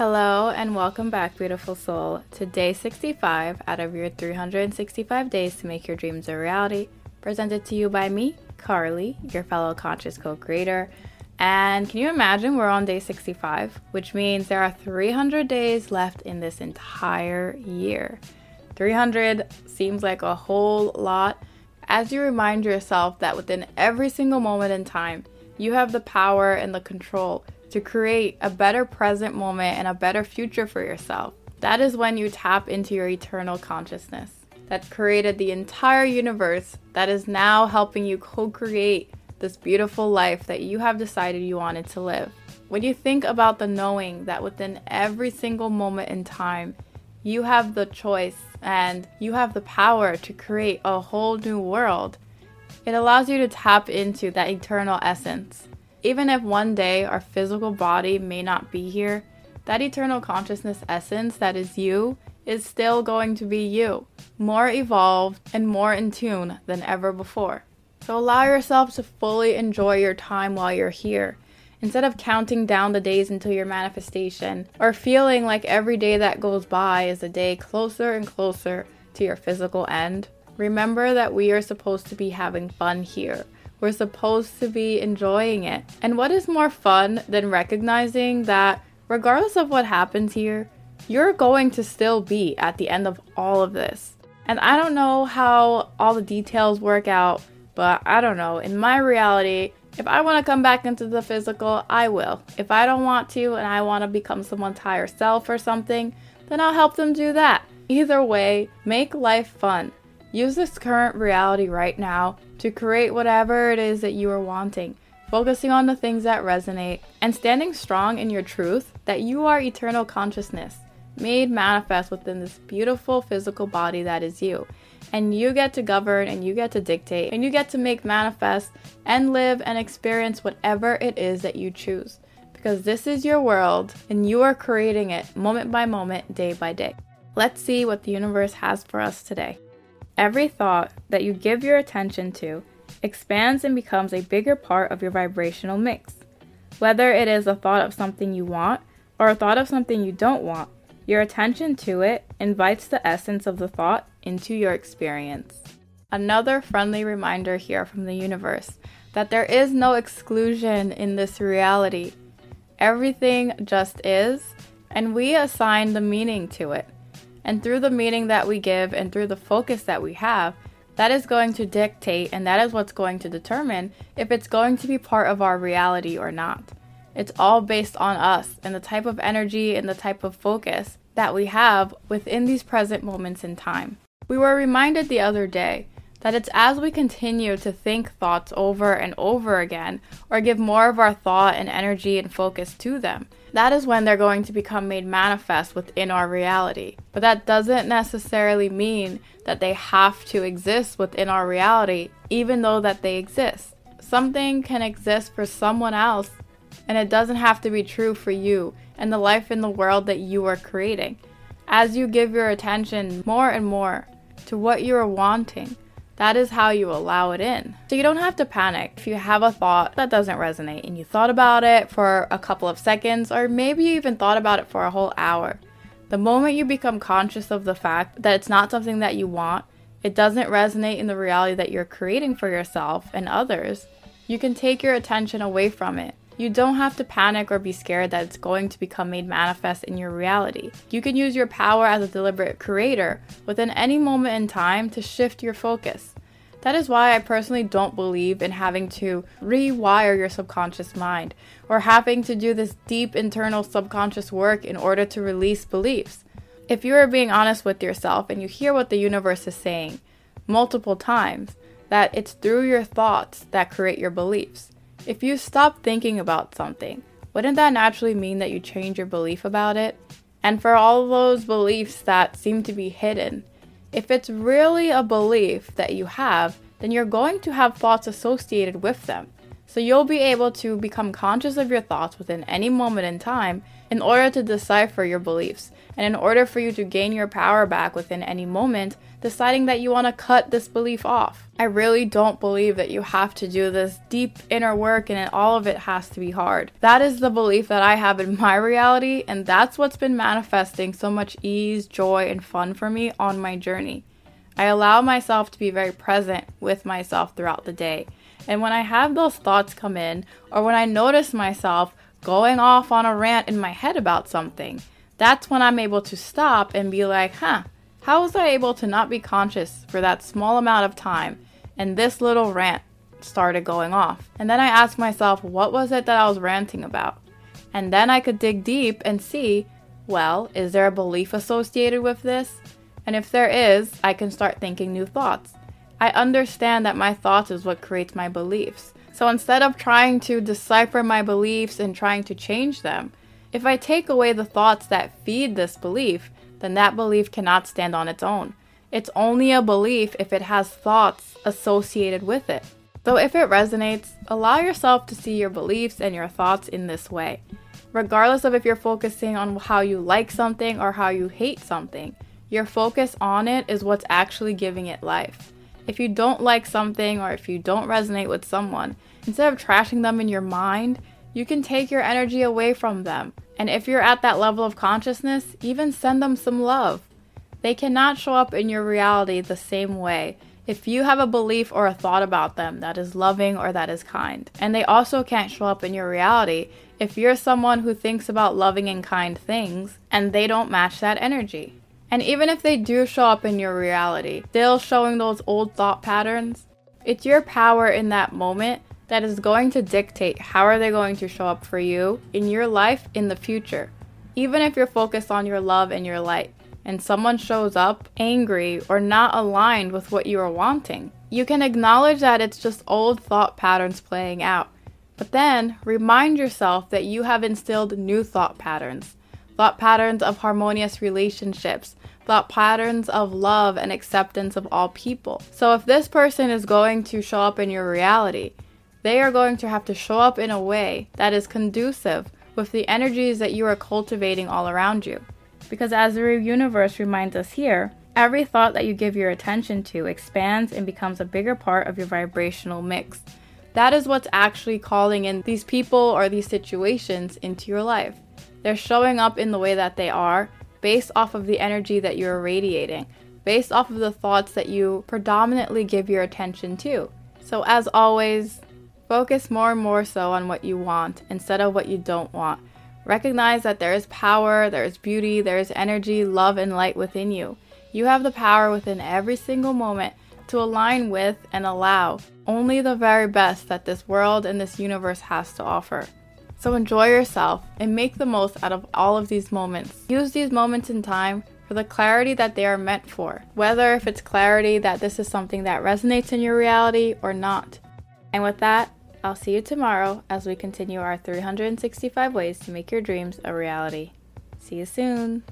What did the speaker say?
Hello and welcome back, beautiful soul, to day 65 out of your 365 days to make your dreams a reality, presented to you by me, Carly, your fellow conscious co creator. And can you imagine we're on day 65, which means there are 300 days left in this entire year. 300 seems like a whole lot as you remind yourself that within every single moment in time, you have the power and the control to create a better present moment and a better future for yourself. That is when you tap into your eternal consciousness that created the entire universe that is now helping you co create this beautiful life that you have decided you wanted to live. When you think about the knowing that within every single moment in time, you have the choice and you have the power to create a whole new world, it allows you to tap into that eternal essence even if one day our physical body may not be here, that eternal consciousness essence that is you is still going to be you, more evolved and more in tune than ever before. So allow yourself to fully enjoy your time while you're here. Instead of counting down the days until your manifestation, or feeling like every day that goes by is a day closer and closer to your physical end, remember that we are supposed to be having fun here we're supposed to be enjoying it. And what is more fun than recognizing that regardless of what happens here, you're going to still be at the end of all of this. And I don't know how all the details work out, but I don't know. In my reality, if I want to come back into the physical, I will. If I don't want to and I want to become someone's higher self or something, then I'll help them do that. Either way, make life fun. Use this current reality right now to create whatever it is that you are wanting, focusing on the things that resonate, and standing strong in your truth that you are eternal consciousness, made manifest within this beautiful physical body that is you. And you get to govern and you get to dictate and you get to make manifest and live and experience whatever it is that you choose. Because this is your world and you are creating it moment by moment, day by day. Let's see what the universe has for us today. Every thought that you give your attention to expands and becomes a bigger part of your vibrational mix. Whether it is a thought of something you want or a thought of something you don't want, your attention to it invites the essence of the thought into your experience. Another friendly reminder here from the universe that there is no exclusion in this reality. Everything just is, and we assign the meaning to it. And through the meaning that we give and through the focus that we have, that is going to dictate and that is what's going to determine if it's going to be part of our reality or not. It's all based on us and the type of energy and the type of focus that we have within these present moments in time. We were reminded the other day that it's as we continue to think thoughts over and over again, or give more of our thought and energy and focus to them, that is when they're going to become made manifest within our reality. But that doesn't necessarily mean that they have to exist within our reality, even though that they exist. Something can exist for someone else, and it doesn't have to be true for you and the life in the world that you are creating. As you give your attention more and more to what you are wanting, that is how you allow it in. So you don't have to panic if you have a thought that doesn't resonate and you thought about it for a couple of seconds, or maybe you even thought about it for a whole hour. The moment you become conscious of the fact that it's not something that you want, it doesn't resonate in the reality that you're creating for yourself and others, you can take your attention away from it you don't have to panic or be scared that it's going to become made manifest in your reality. You can use your power as a deliberate creator within any moment in time to shift your focus. That is why I personally don't believe in having to rewire your subconscious mind or having to do this deep internal subconscious work in order to release beliefs. If you are being honest with yourself and you hear what the universe is saying multiple times, that it's through your thoughts that create your beliefs. If you stop thinking about something, wouldn't that naturally mean that you change your belief about it? And for all those beliefs that seem to be hidden, if it's really a belief that you have, then you're going to have thoughts associated with them. So you'll be able to become conscious of your thoughts within any moment in time in order to decipher your beliefs. And in order for you to gain your power back within any moment, deciding that you want to cut this belief off. I really don't believe that you have to do this deep inner work and all of it has to be hard. That is the belief that I have in my reality, and that's what's been manifesting so much ease, joy, and fun for me on my journey. I allow myself to be very present with myself throughout the day. And when I have those thoughts come in, or when I notice myself going off on a rant in my head about something, that's when I'm able to stop and be like, huh, how was I able to not be conscious for that small amount of time? And this little rant started going off. And then I asked myself, what was it that I was ranting about? And then I could dig deep and see, well, is there a belief associated with this? And if there is, I can start thinking new thoughts. I understand that my thoughts is what creates my beliefs. So instead of trying to decipher my beliefs and trying to change them, if I take away the thoughts that feed this belief, then that belief cannot stand on its own. It's only a belief if it has thoughts associated with it. So if it resonates, allow yourself to see your beliefs and your thoughts in this way. Regardless of if you're focusing on how you like something or how you hate something, your focus on it is what's actually giving it life. If you don't like something or if you don't resonate with someone, instead of trashing them in your mind, you can take your energy away from them. And if you're at that level of consciousness, even send them some love. They cannot show up in your reality the same way if you have a belief or a thought about them that is loving or that is kind. And they also can't show up in your reality if you're someone who thinks about loving and kind things and they don't match that energy. And even if they do show up in your reality, still showing those old thought patterns, it's your power in that moment that is going to dictate how are they going to show up for you in your life in the future. Even if you're focused on your love and your light and someone shows up angry or not aligned with what you are wanting, you can acknowledge that it's just old thought patterns playing out. But then remind yourself that you have instilled new thought patterns thought patterns of harmonious relationships, thought patterns of love and acceptance of all people. So if this person is going to show up in your reality, they are going to have to show up in a way that is conducive with the energies that you are cultivating all around you. Because as the universe reminds us here, every thought that you give your attention to expands and becomes a bigger part of your vibrational mix. That is what's actually calling in these people or these situations into your life. They're showing up in the way that they are based off of the energy that you're radiating, based off of the thoughts that you predominantly give your attention to. So, as always, focus more and more so on what you want instead of what you don't want. Recognize that there is power, there is beauty, there is energy, love, and light within you. You have the power within every single moment to align with and allow only the very best that this world and this universe has to offer. So enjoy yourself and make the most out of all of these moments. Use these moments in time for the clarity that they are meant for, whether if it's clarity that this is something that resonates in your reality or not. And with that, I'll see you tomorrow as we continue our 365 ways to make your dreams a reality. See you soon.